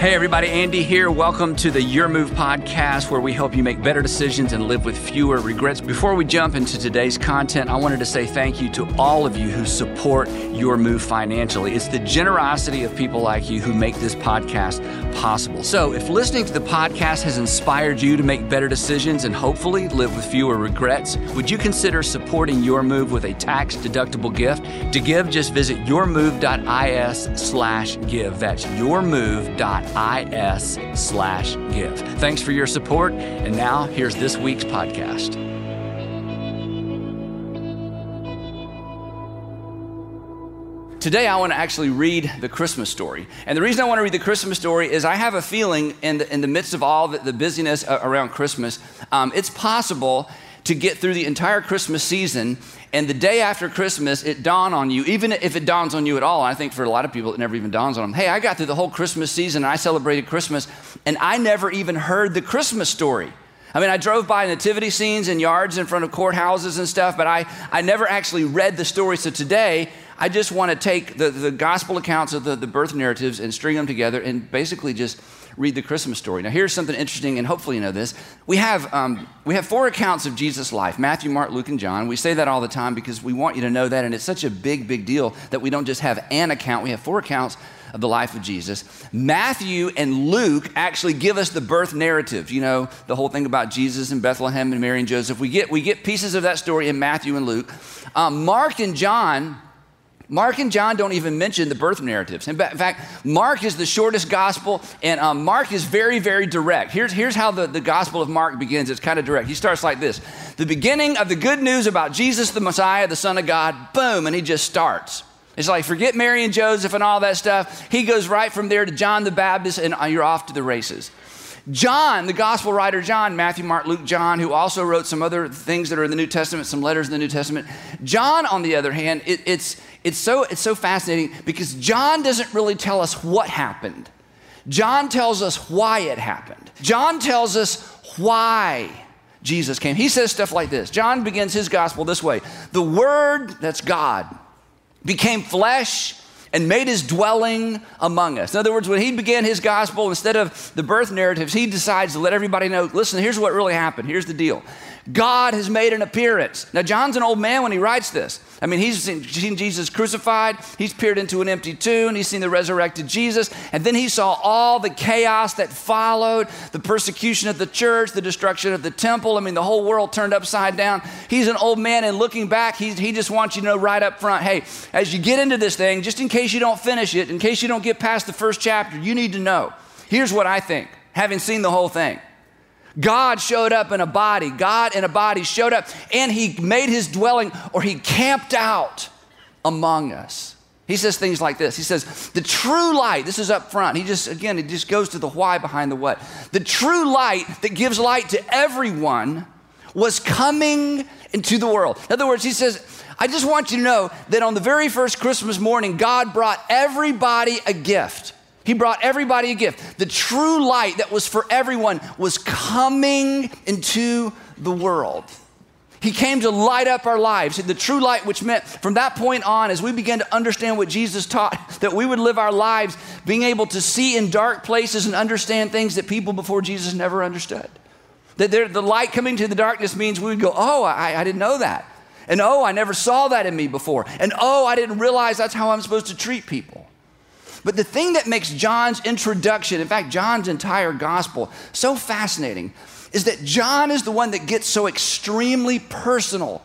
Hey, everybody, Andy here. Welcome to the Your Move podcast, where we help you make better decisions and live with fewer regrets. Before we jump into today's content, I wanted to say thank you to all of you who support Your Move financially. It's the generosity of people like you who make this podcast possible. So, if listening to the podcast has inspired you to make better decisions and hopefully live with fewer regrets, would you consider supporting Your Move with a tax deductible gift? To give, just visit yourmove.is slash give. That's yourmove.is is slash give. Thanks for your support. And now here's this week's podcast. Today, I want to actually read the Christmas story. And the reason I want to read the Christmas story is I have a feeling in the, in the midst of all the, the busyness around Christmas, um, it's possible to get through the entire Christmas season and the day after Christmas, it dawned on you, even if it dawns on you at all, I think for a lot of people, it never even dawns on them. Hey, I got through the whole Christmas season and I celebrated Christmas, and I never even heard the Christmas story. I mean, I drove by nativity scenes and yards in front of courthouses and stuff, but I, I never actually read the story. So today, I just want to take the, the gospel accounts of the, the birth narratives and string them together and basically just read the Christmas story. Now, here's something interesting, and hopefully you know this. We have, um, we have four accounts of Jesus' life Matthew, Mark, Luke, and John. We say that all the time because we want you to know that, and it's such a big, big deal that we don't just have an account, we have four accounts of the life of Jesus. Matthew and Luke actually give us the birth narrative. You know, the whole thing about Jesus and Bethlehem and Mary and Joseph. We get, we get pieces of that story in Matthew and Luke. Um, Mark and John Mark and John don't even mention the birth narratives. In fact, Mark is the shortest gospel, and um, Mark is very, very direct. Here's, here's how the, the gospel of Mark begins it's kind of direct. He starts like this The beginning of the good news about Jesus, the Messiah, the Son of God, boom, and he just starts. It's like, forget Mary and Joseph and all that stuff. He goes right from there to John the Baptist, and uh, you're off to the races. John, the gospel writer John, Matthew, Mark, Luke, John, who also wrote some other things that are in the New Testament, some letters in the New Testament. John, on the other hand, it, it's, it's, so, it's so fascinating because John doesn't really tell us what happened. John tells us why it happened. John tells us why Jesus came. He says stuff like this. John begins his gospel this way The Word, that's God, became flesh and made his dwelling among us. In other words, when he began his gospel, instead of the birth narratives, he decides to let everybody know listen, here's what really happened. Here's the deal God has made an appearance. Now, John's an old man when he writes this. I mean, he's seen, Jesus crucified, he's peered into an empty tomb, he's seen the resurrected Jesus, and then he saw all the chaos that followed the persecution of the church, the destruction of the temple. I mean, the whole world turned upside down. He's an old man, and looking back, he just wants you to know right up front hey, as you get into this thing, just in case you don't finish it, in case you don't get past the first chapter, you need to know. Here's what I think, having seen the whole thing. God showed up in a body. God in a body showed up and he made his dwelling or he camped out among us. He says things like this. He says, The true light, this is up front. He just, again, he just goes to the why behind the what. The true light that gives light to everyone was coming into the world. In other words, he says, I just want you to know that on the very first Christmas morning, God brought everybody a gift. He brought everybody a gift. The true light that was for everyone was coming into the world. He came to light up our lives. The true light, which meant from that point on, as we began to understand what Jesus taught, that we would live our lives being able to see in dark places and understand things that people before Jesus never understood. That the light coming to the darkness means we would go, Oh, I, I didn't know that. And oh, I never saw that in me before. And oh, I didn't realize that's how I'm supposed to treat people. But the thing that makes John's introduction, in fact, John's entire gospel, so fascinating is that John is the one that gets so extremely personal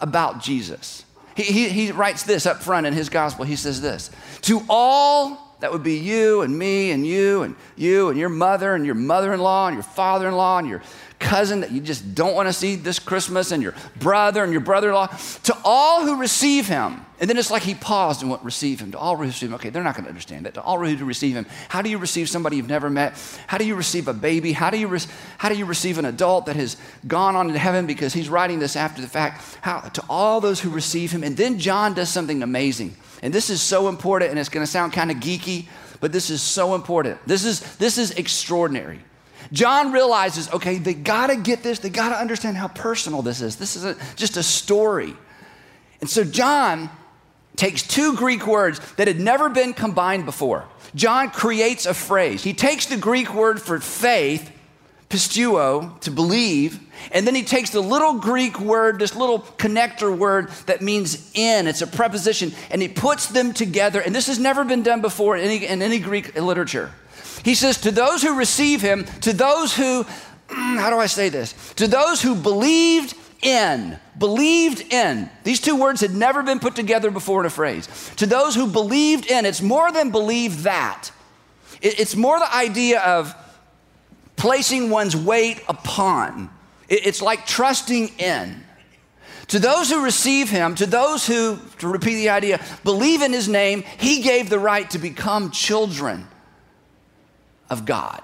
about Jesus. He, he, he, writes this up front in his gospel. He says this To all, that would be you and me and you and you and your mother and your mother in law and your father in law and your cousin that you just don't want to see this Christmas and your brother and your brother in law, to all who receive him. And then it's like he paused and went, receive him. To all who receive him. Okay, they're not going to understand that. To all who receive him. How do you receive somebody you've never met? How do you receive a baby? How do you, re- how do you receive an adult that has gone on to heaven because he's writing this after the fact? How, to all those who receive him. And then John does something amazing. And this is so important, and it's going to sound kind of geeky, but this is so important. This is, this is extraordinary. John realizes, okay, they got to get this. They got to understand how personal this is. This isn't just a story. And so John takes two Greek words that had never been combined before. John creates a phrase. He takes the Greek word for faith, pisteuo, to believe, and then he takes the little Greek word, this little connector word that means in, it's a preposition, and he puts them together. And this has never been done before in any, in any Greek literature. He says, To those who receive him, to those who, how do I say this? To those who believed in, believed in. These two words had never been put together before in a phrase. To those who believed in, it's more than believe that. It's more the idea of placing one's weight upon. It's like trusting in. To those who receive him, to those who, to repeat the idea, believe in his name, he gave the right to become children of God.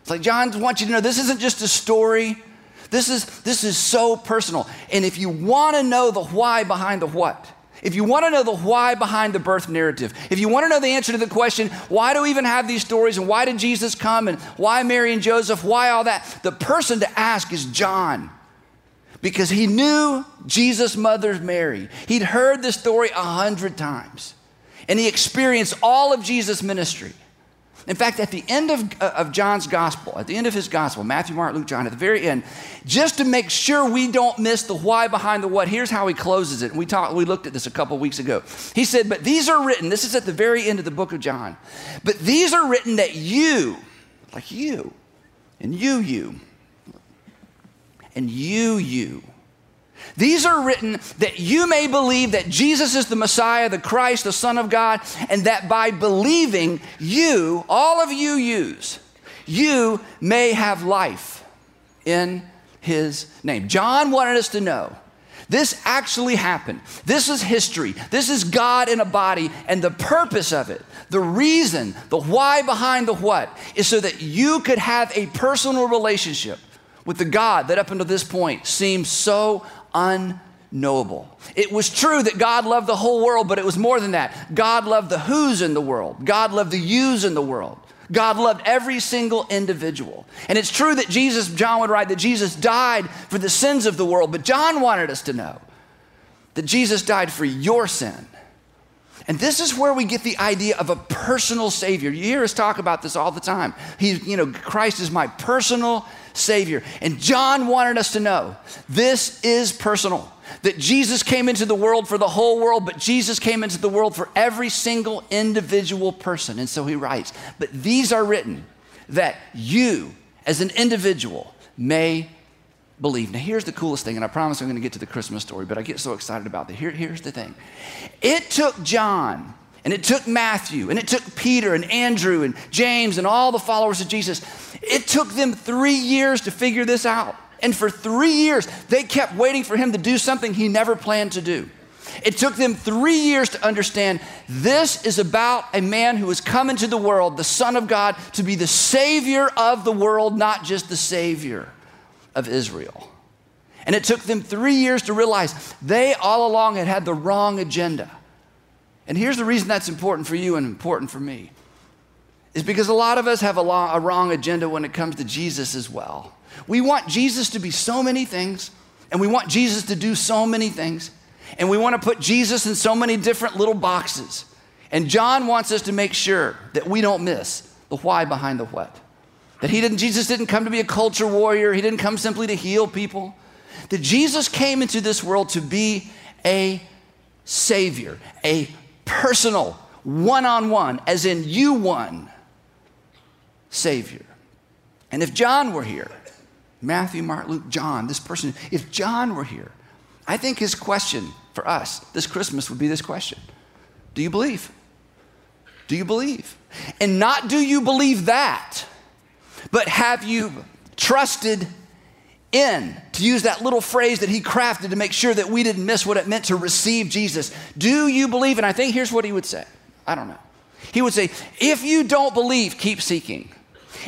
It's like John wants you to know this isn't just a story this is, this is so personal. And if you want to know the why behind the what, if you want to know the why behind the birth narrative, if you want to know the answer to the question, why do we even have these stories and why did Jesus come and why Mary and Joseph, why all that, the person to ask is John. Because he knew Jesus' mother Mary. He'd heard the story a hundred times. And he experienced all of Jesus' ministry. In fact, at the end of, uh, of John's gospel, at the end of his gospel, Matthew, Mark, Luke, John, at the very end, just to make sure we don't miss the why behind the what, here's how he closes it. And we, talked, we looked at this a couple weeks ago. He said, But these are written, this is at the very end of the book of John, but these are written that you, like you, and you, you, and you, you, these are written that you may believe that Jesus is the Messiah, the Christ, the Son of God, and that by believing, you, all of you use, you may have life in his name. John wanted us to know this actually happened. This is history. This is God in a body, and the purpose of it, the reason, the why behind the what, is so that you could have a personal relationship with the God that up until this point seems so unknowable. It was true that God loved the whole world, but it was more than that. God loved the who's in the world, God loved the you's in the world. God loved every single individual. And it's true that Jesus, John would write, that Jesus died for the sins of the world, but John wanted us to know that Jesus died for your sin. And this is where we get the idea of a personal Savior. You hear us talk about this all the time. He, you know, Christ is my personal Savior. And John wanted us to know this is personal. That Jesus came into the world for the whole world, but Jesus came into the world for every single individual person. And so he writes, But these are written that you, as an individual, may believe. Now, here's the coolest thing, and I promise I'm going to get to the Christmas story, but I get so excited about it. Here, here's the thing it took John and it took Matthew, and it took Peter, and Andrew, and James, and all the followers of Jesus. It took them three years to figure this out. And for three years, they kept waiting for him to do something he never planned to do. It took them three years to understand this is about a man who has come into the world, the Son of God, to be the Savior of the world, not just the Savior of Israel. And it took them three years to realize they all along had had the wrong agenda. And here's the reason that's important for you and important for me is because a lot of us have a, long, a wrong agenda when it comes to Jesus as well. We want Jesus to be so many things, and we want Jesus to do so many things, and we want to put Jesus in so many different little boxes. And John wants us to make sure that we don't miss the why behind the what. That he didn't, Jesus didn't come to be a culture warrior, he didn't come simply to heal people. That Jesus came into this world to be a savior, a personal, one on one, as in you won, Savior. And if John were here, Matthew, Mark, Luke, John, this person, if John were here, I think his question for us this Christmas would be this question Do you believe? Do you believe? And not do you believe that, but have you trusted in, to use that little phrase that he crafted to make sure that we didn't miss what it meant to receive Jesus. Do you believe? And I think here's what he would say I don't know. He would say, if you don't believe, keep seeking.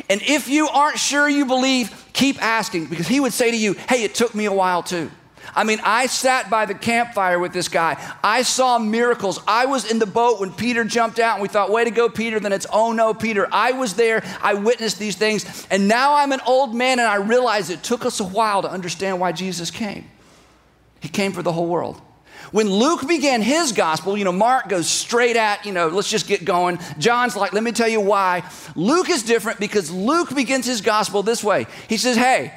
And if you aren't sure you believe, keep asking, because he would say to you, hey, it took me a while too. I mean, I sat by the campfire with this guy. I saw miracles. I was in the boat when Peter jumped out, and we thought, way to go, Peter. Then it's, oh no, Peter. I was there. I witnessed these things. And now I'm an old man, and I realize it took us a while to understand why Jesus came. He came for the whole world. When Luke began his gospel, you know, Mark goes straight at, you know, let's just get going. John's like, let me tell you why. Luke is different because Luke begins his gospel this way. He says, hey,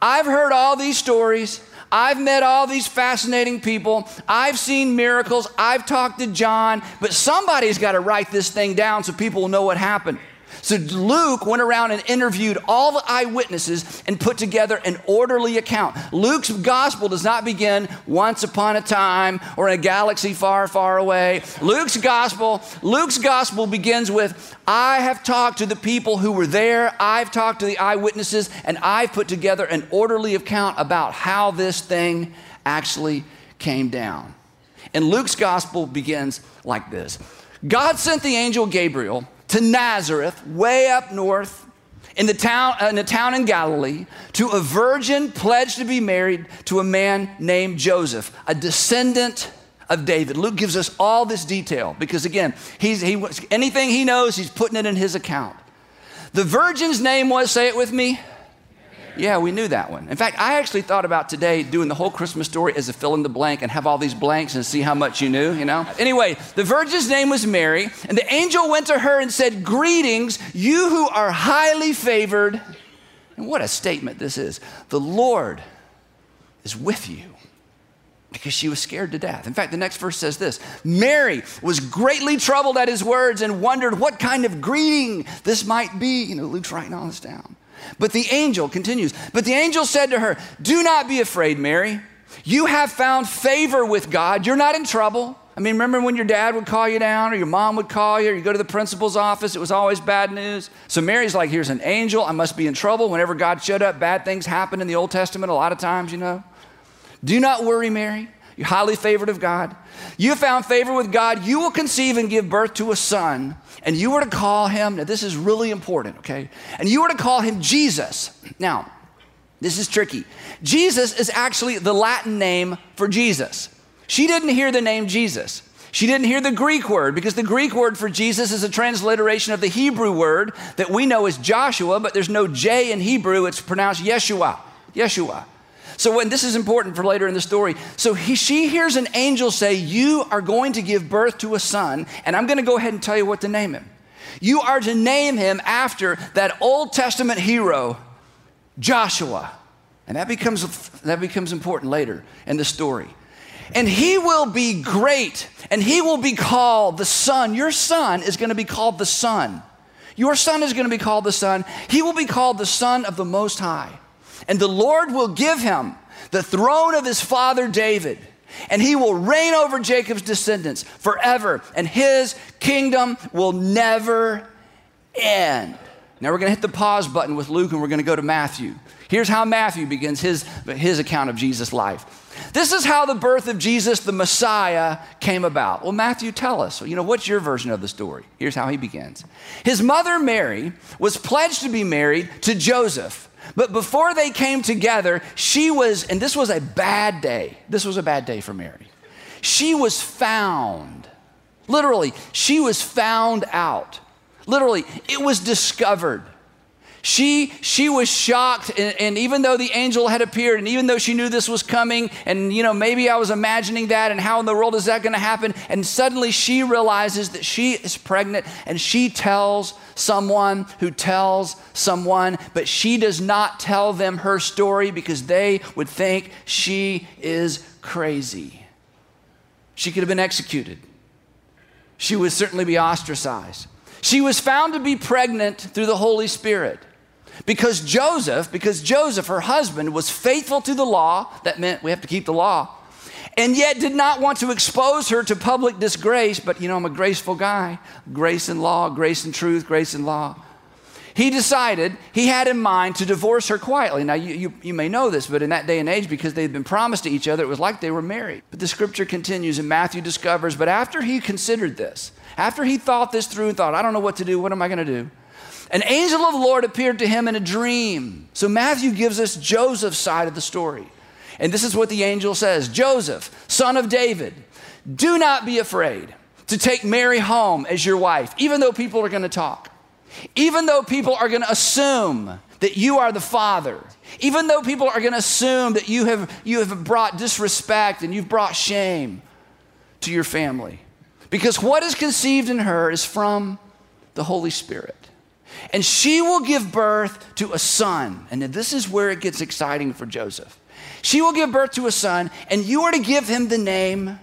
I've heard all these stories. I've met all these fascinating people. I've seen miracles. I've talked to John, but somebody's got to write this thing down so people will know what happened. So Luke went around and interviewed all the eyewitnesses and put together an orderly account. Luke's gospel does not begin once upon a time or in a galaxy far, far away. Luke's gospel, Luke's gospel begins with I have talked to the people who were there, I've talked to the eyewitnesses, and I've put together an orderly account about how this thing actually came down. And Luke's gospel begins like this. God sent the angel Gabriel to Nazareth, way up north, in the town uh, in the town in Galilee, to a virgin pledged to be married to a man named Joseph, a descendant of David. Luke gives us all this detail because again, he's he anything he knows, he's putting it in his account. The virgin's name was, say it with me, yeah, we knew that one. In fact, I actually thought about today doing the whole Christmas story as a fill in the blank and have all these blanks and see how much you knew, you know? Anyway, the virgin's name was Mary, and the angel went to her and said, Greetings, you who are highly favored. And what a statement this is. The Lord is with you because she was scared to death. In fact, the next verse says this Mary was greatly troubled at his words and wondered what kind of greeting this might be. You know, Luke's writing all this down. But the angel continues, but the angel said to her, Do not be afraid, Mary. You have found favor with God. You're not in trouble. I mean, remember when your dad would call you down or your mom would call you or you go to the principal's office? It was always bad news. So Mary's like, Here's an angel. I must be in trouble. Whenever God showed up, bad things happened in the Old Testament a lot of times, you know. Do not worry, Mary. You're highly favored of God. You found favor with God. You will conceive and give birth to a son, and you were to call him, now this is really important, okay? And you were to call him Jesus. Now, this is tricky. Jesus is actually the Latin name for Jesus. She didn't hear the name Jesus. She didn't hear the Greek word because the Greek word for Jesus is a transliteration of the Hebrew word that we know as Joshua, but there's no J in Hebrew. It's pronounced Yeshua. Yeshua. So, when this is important for later in the story, so he, she hears an angel say, You are going to give birth to a son, and I'm going to go ahead and tell you what to name him. You are to name him after that Old Testament hero, Joshua. And that becomes, that becomes important later in the story. And he will be great, and he will be called the Son. Your son is going to be called the Son. Your son is going to be called the Son. He will be called the Son of the Most High. And the Lord will give him the throne of his father David, and he will reign over Jacob's descendants forever, and his kingdom will never end. Now we're going to hit the pause button with Luke and we're going to go to Matthew. Here's how Matthew begins his, his account of Jesus' life. This is how the birth of Jesus, the Messiah, came about. Well, Matthew, tell us. You know, what's your version of the story? Here's how he begins. His mother, Mary, was pledged to be married to Joseph but before they came together, she was, and this was a bad day. This was a bad day for Mary. She was found. Literally, she was found out. Literally, it was discovered. She, she was shocked, and, and, even though the angel had appeared, and even though she knew this was coming, and you know, maybe I was imagining that, and how in the world is that going to happen? And suddenly she realizes that she is pregnant, and she tells someone who tells someone, but she does not tell them her story because they would think she is crazy. She could have been executed. She would certainly be ostracized. She was found to be pregnant through the Holy Spirit. Because Joseph, because Joseph, her husband, was faithful to the law, that meant we have to keep the law, and yet did not want to expose her to public disgrace. But you know, I'm a graceful guy grace and law, grace and truth, grace and law. He decided, he had in mind to divorce her quietly. Now, you, you, you may know this, but in that day and age, because they'd been promised to each other, it was like they were married. But the scripture continues, and Matthew discovers, but after he considered this, after he thought this through and thought, I don't know what to do, what am I going to do? An angel of the Lord appeared to him in a dream. So Matthew gives us Joseph's side of the story. And this is what the angel says Joseph, son of David, do not be afraid to take Mary home as your wife, even though people are going to talk, even though people are going to assume that you are the father, Even though people are going to assume that you have, you have brought disrespect and you've brought shame to your family. Because what is conceived in her is from the Holy Spirit. And she will give birth to a son. And this is where it gets exciting for Joseph. She will give birth to a son, and you are to give him the name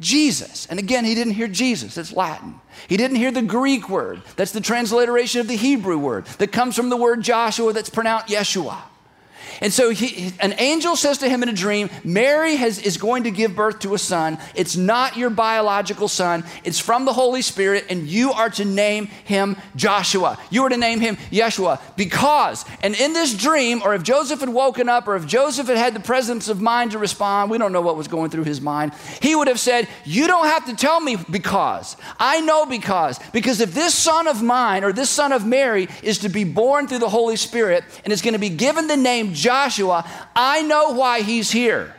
Jesus. And again, he didn't hear Jesus, it's Latin. He didn't hear the Greek word, that's the transliteration of the Hebrew word that comes from the word Joshua that's pronounced Yeshua. And so he, an angel says to him in a dream, Mary has, is going to give birth to a son. It's not your biological son, it's from the Holy Spirit, and you are to name him Joshua. You are to name him Yeshua because, and in this dream, or if Joseph had woken up, or if Joseph had had the presence of mind to respond, we don't know what was going through his mind, he would have said, You don't have to tell me because. I know because. Because if this son of mine, or this son of Mary, is to be born through the Holy Spirit, and is going to be given the name Joshua, I know why he's here.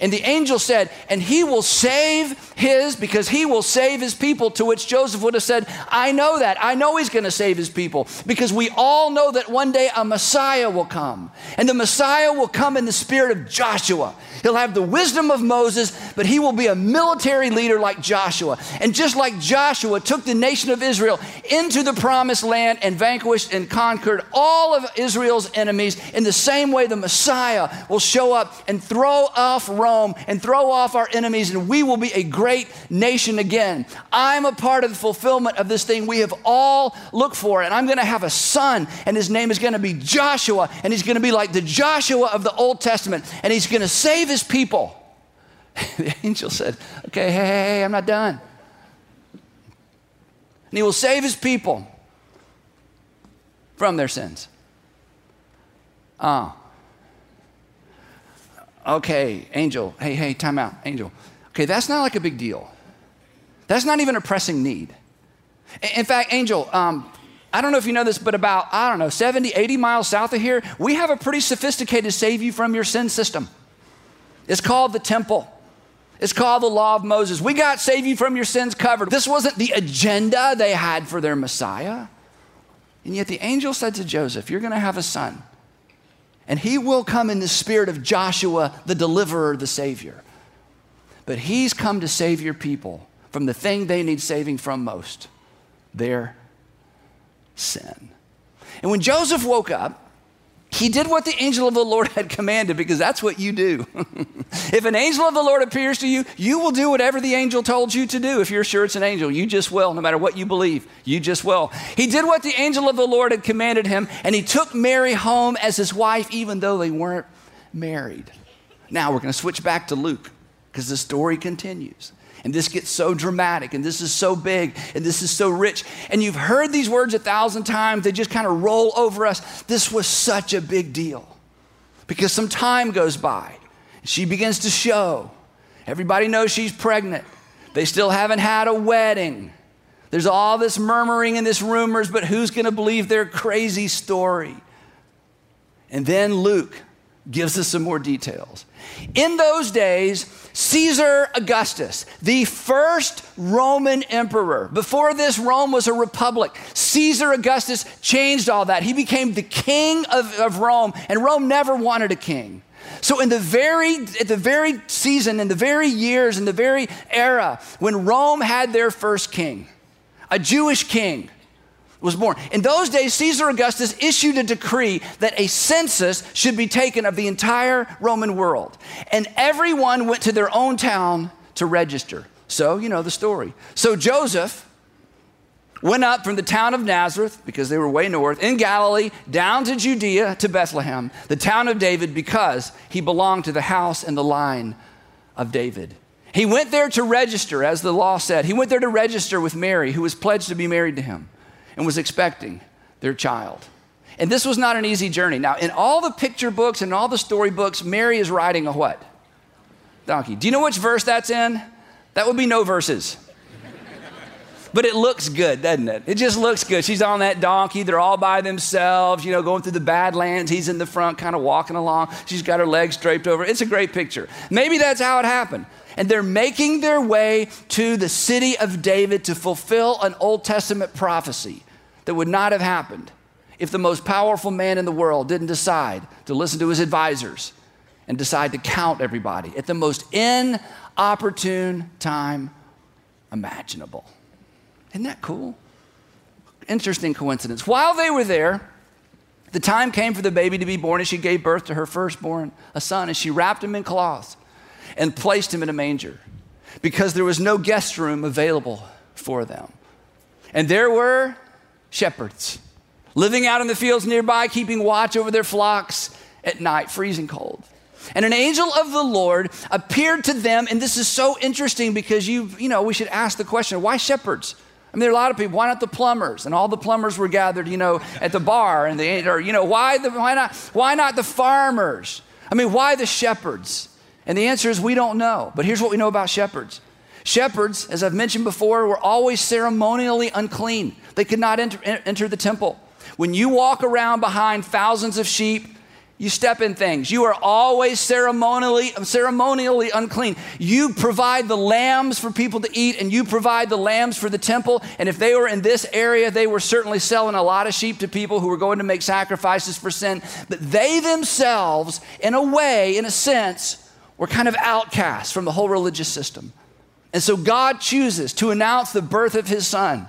And the angel said, And he will save his, because he will save his people. To which Joseph would have said, I know that. I know he's going to save his people. Because we all know that one day a Messiah will come. And the Messiah will come in the spirit of Joshua. He'll have the wisdom of Moses, but he will be a military leader like Joshua. And just like Joshua took the nation of Israel into the promised land and vanquished and conquered all of Israel's enemies, in the same way the Messiah will show up and throw off Rome and throw off our enemies, and we will be a great nation again. I'm a part of the fulfillment of this thing we have all looked for, and I'm going to have a son, and his name is going to be Joshua, and he's going to be like the Joshua of the Old Testament, and he's going to save his people. the angel said, Okay, hey, hey, hey, I'm not done. And he will save his people from their sins. Oh. Okay, angel. Hey, hey, time out, angel. Okay, that's not like a big deal. That's not even a pressing need. In fact, angel, um, I don't know if you know this, but about, I don't know, 70, 80 miles south of here, we have a pretty sophisticated save you from your sin system. It's called the temple. It's called the law of Moses. We got save you from your sins covered. This wasn't the agenda they had for their Messiah. And yet the angel said to Joseph, You're going to have a son. And he will come in the spirit of Joshua, the deliverer, the Savior. But he's come to save your people from the thing they need saving from most their sin. And when Joseph woke up, he did what the angel of the Lord had commanded because that's what you do. if an angel of the Lord appears to you, you will do whatever the angel told you to do. If you're sure it's an angel, you just will, no matter what you believe, you just will. He did what the angel of the Lord had commanded him, and he took Mary home as his wife, even though they weren't married. Now we're going to switch back to Luke because the story continues. And this gets so dramatic, and this is so big, and this is so rich. And you've heard these words a thousand times, they just kind of roll over us. This was such a big deal because some time goes by. She begins to show. Everybody knows she's pregnant. They still haven't had a wedding. There's all this murmuring and this rumors, but who's going to believe their crazy story? And then Luke gives us some more details. In those days, Caesar Augustus, the first Roman emperor, before this, Rome was a republic. Caesar Augustus changed all that. He became the king of, of Rome, and Rome never wanted a king. So, in the very, at the very season, in the very years, in the very era when Rome had their first king, a Jewish king, was born. In those days, Caesar Augustus issued a decree that a census should be taken of the entire Roman world. And everyone went to their own town to register. So, you know the story. So, Joseph went up from the town of Nazareth, because they were way north, in Galilee, down to Judea, to Bethlehem, the town of David, because he belonged to the house and the line of David. He went there to register, as the law said. He went there to register with Mary, who was pledged to be married to him and was expecting their child. And this was not an easy journey. Now, in all the picture books and all the story books, Mary is riding a what? Donkey. Do you know which verse that's in? That would be no verses. But it looks good, doesn't it? It just looks good. She's on that donkey. They're all by themselves, you know, going through the Badlands. He's in the front, kind of walking along. She's got her legs draped over. It's a great picture. Maybe that's how it happened and they're making their way to the city of David to fulfill an Old Testament prophecy that would not have happened if the most powerful man in the world didn't decide to listen to his advisors and decide to count everybody at the most inopportune time imaginable. Isn't that cool? Interesting coincidence. While they were there, the time came for the baby to be born, and she gave birth to her firstborn, a son, and she wrapped him in cloth and placed him in a manger because there was no guest room available for them. And there were shepherds living out in the fields nearby, keeping watch over their flocks at night, freezing cold. And an angel of the Lord appeared to them, and this is so interesting because you, you know, we should ask the question why shepherds? I mean, there are a lot of people. Why not the plumbers? And all the plumbers were gathered, you know, at the bar, and the, or you know, why the, why not, why not the farmers? I mean, why the shepherds? And the answer is we don't know. But here's what we know about shepherds. Shepherds, as I've mentioned before, were always ceremonially unclean. They could not enter, enter the temple. When you walk around behind thousands of sheep, you step in things. You are always ceremonially, ceremonially unclean. You provide the lambs for people to eat, and you provide the lambs for the temple. And if they were in this area, they were certainly selling a lot of sheep to people who were going to make sacrifices for sin. But they themselves, in a way, in a sense, were kind of outcasts from the whole religious system. And so God chooses to announce the birth of his son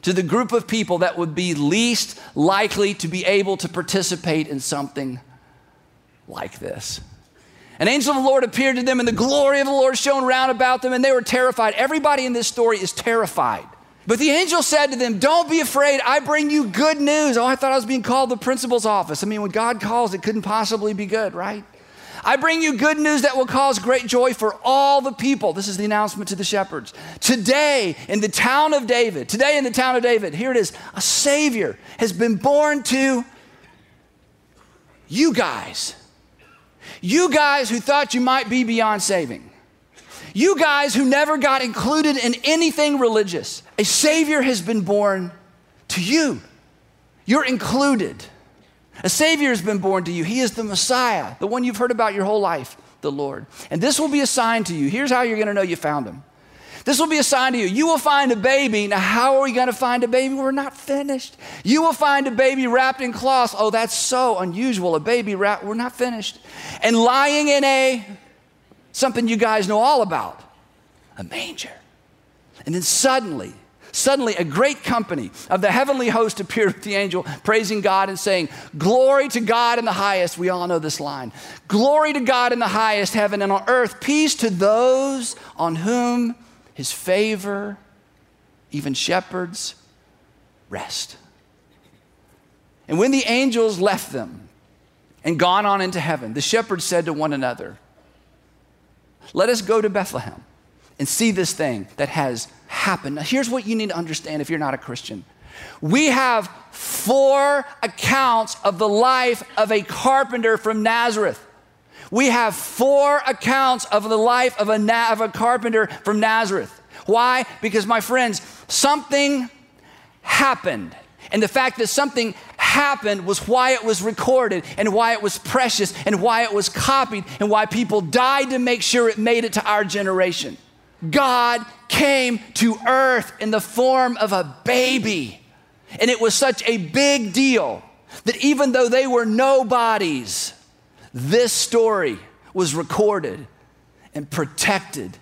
to the group of people that would be least likely to be able to participate in something like this. An angel of the Lord appeared to them, and the glory of the Lord shone round about them, and they were terrified. Everybody in this story is terrified. But the angel said to them, Don't be afraid. I bring you good news. Oh, I thought I was being called the principal's office. I mean, when God calls, it couldn't possibly be good, right? I bring you good news that will cause great joy for all the people. This is the announcement to the shepherds. Today, in the town of David, today in the town of David, here it is a Savior has been born to you guys. You guys who thought you might be beyond saving. You guys who never got included in anything religious. A Savior has been born to you. You're included. A Savior has been born to you. He is the Messiah, the one you've heard about your whole life, the Lord. And this will be a sign to you. Here's how you're going to know you found him. This will be a sign to you. You will find a baby. Now, how are we going to find a baby? We're not finished. You will find a baby wrapped in cloths. Oh, that's so unusual. A baby wrapped, we're not finished. And lying in a, something you guys know all about, a manger. And then suddenly, suddenly a great company of the heavenly host appeared with the angel, praising God and saying, Glory to God in the highest. We all know this line. Glory to God in the highest heaven and on earth, peace to those on whom his favor, even shepherds, rest. And when the angels left them and gone on into heaven, the shepherds said to one another, Let us go to Bethlehem and see this thing that has happened. Now, here's what you need to understand if you're not a Christian. We have four accounts of the life of a carpenter from Nazareth. We have four accounts of the life of a, na- of a carpenter from Nazareth. Why? Because, my friends, something happened. And the fact that something happened was why it was recorded and why it was precious and why it was copied and why people died to make sure it made it to our generation. God came to earth in the form of a baby. And it was such a big deal that even though they were nobodies, this story was recorded and protected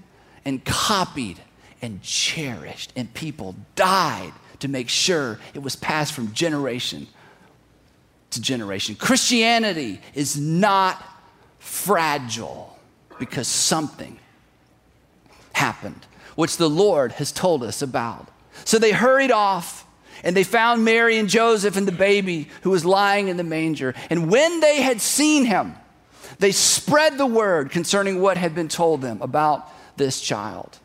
and copied and cherished. And people died to make sure it was passed from generation to generation. Christianity is not fragile because something happened, which the Lord has told us about. So they hurried off and they found Mary and Joseph and the baby who was lying in the manger. And when they had seen him, they spread the word concerning what had been told them about this child.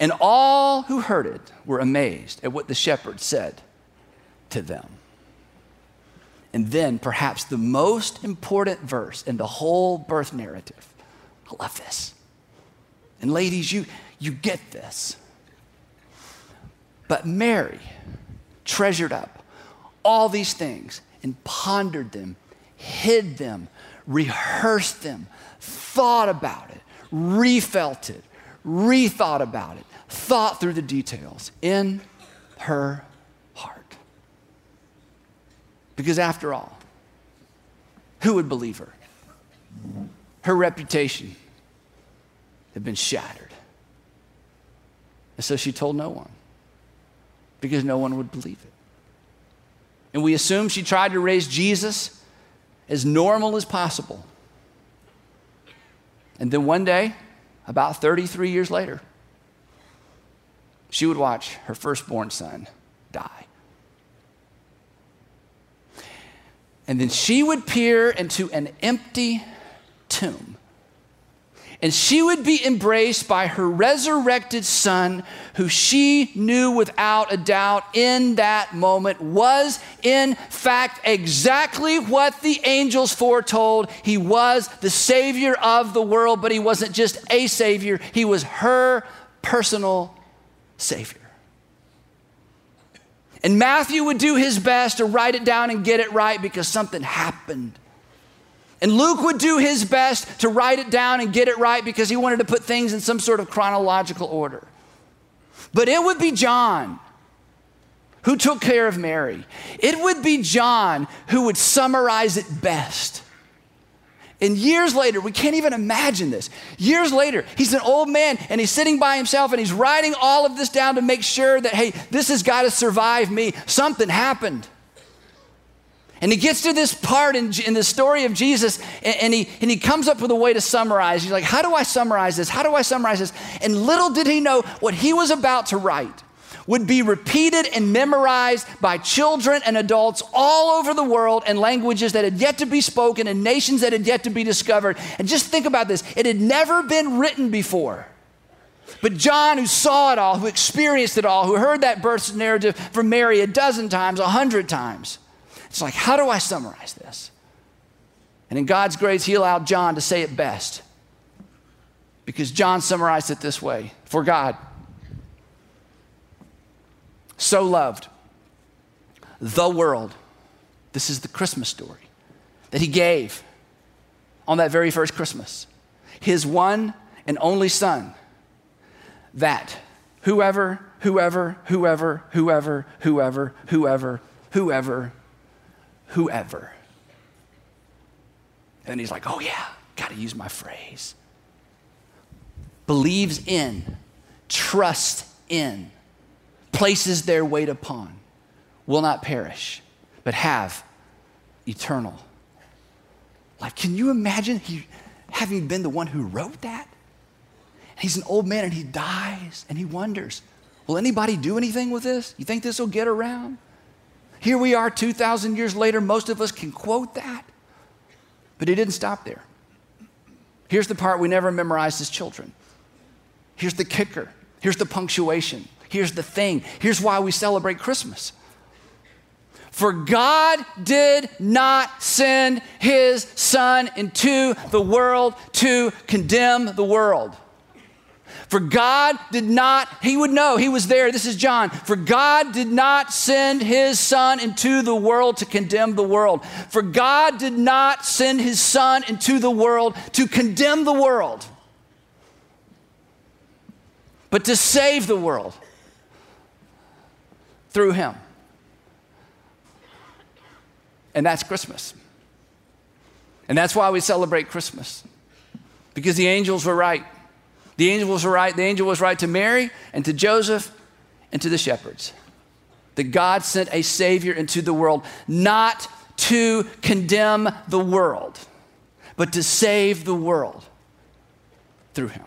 And all who heard it were amazed at what the shepherds said to them. And then, perhaps the most important verse in the whole birth narrative. I love this. And ladies, you, you get this. But Mary treasured up all these things and pondered them, hid them, rehearsed them, thought about it, refelt it, rethought about it, thought through the details in her heart. Because after all, who would believe her? Her reputation had been shattered. And so she told no one because no one would believe it. And we assume she tried to raise Jesus as normal as possible. And then one day, about 33 years later, she would watch her firstborn son die. And then she would peer into an empty tomb and she would be embraced by her resurrected son, who she knew without a doubt in that moment was, in fact, exactly what the angels foretold. He was the Savior of the world, but he wasn't just a Savior, he was her personal Savior. And Matthew would do his best to write it down and get it right because something happened. And Luke would do his best to write it down and get it right because he wanted to put things in some sort of chronological order. But it would be John who took care of Mary. It would be John who would summarize it best. And years later, we can't even imagine this. Years later, he's an old man and he's sitting by himself and he's writing all of this down to make sure that, hey, this has got to survive me. Something happened. And he gets to this part in, in the story of Jesus, and, and, he, and he comes up with a way to summarize. He's like, How do I summarize this? How do I summarize this? And little did he know what he was about to write would be repeated and memorized by children and adults all over the world in languages that had yet to be spoken and nations that had yet to be discovered. And just think about this it had never been written before. But John, who saw it all, who experienced it all, who heard that birth narrative from Mary a dozen times, a hundred times, it's like, how do I summarize this? And in God's grace, He allowed John to say it best. Because John summarized it this way For God so loved the world, this is the Christmas story, that He gave on that very first Christmas, His one and only Son, that whoever, whoever, whoever, whoever, whoever, whoever, whoever, whoever. And he's like, oh, yeah, got to use my phrase. Believes in, trusts in, places their weight upon, will not perish, but have eternal life. Can you imagine he, having been the one who wrote that? He's an old man and he dies and he wonders, will anybody do anything with this? You think this will get around? Here we are 2,000 years later, most of us can quote that. But he didn't stop there. Here's the part we never memorized as children. Here's the kicker. Here's the punctuation. Here's the thing. Here's why we celebrate Christmas. For God did not send his Son into the world to condemn the world. For God did not, he would know, he was there. This is John. For God did not send his Son into the world to condemn the world. For God did not send his Son into the world to condemn the world, but to save the world through him. And that's Christmas. And that's why we celebrate Christmas, because the angels were right. The angel was right. The angel was right to Mary and to Joseph and to the shepherds. That God sent a Savior into the world, not to condemn the world, but to save the world through him.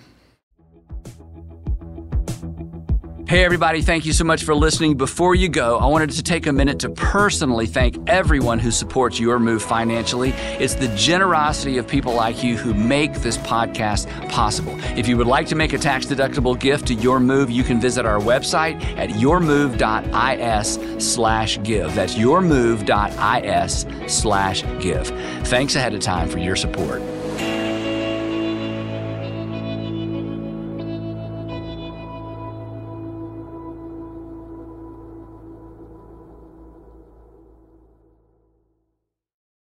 Hey, everybody, thank you so much for listening. Before you go, I wanted to take a minute to personally thank everyone who supports your move financially. It's the generosity of people like you who make this podcast possible. If you would like to make a tax deductible gift to your move, you can visit our website at yourmove.is slash give. That's yourmove.is slash give. Thanks ahead of time for your support.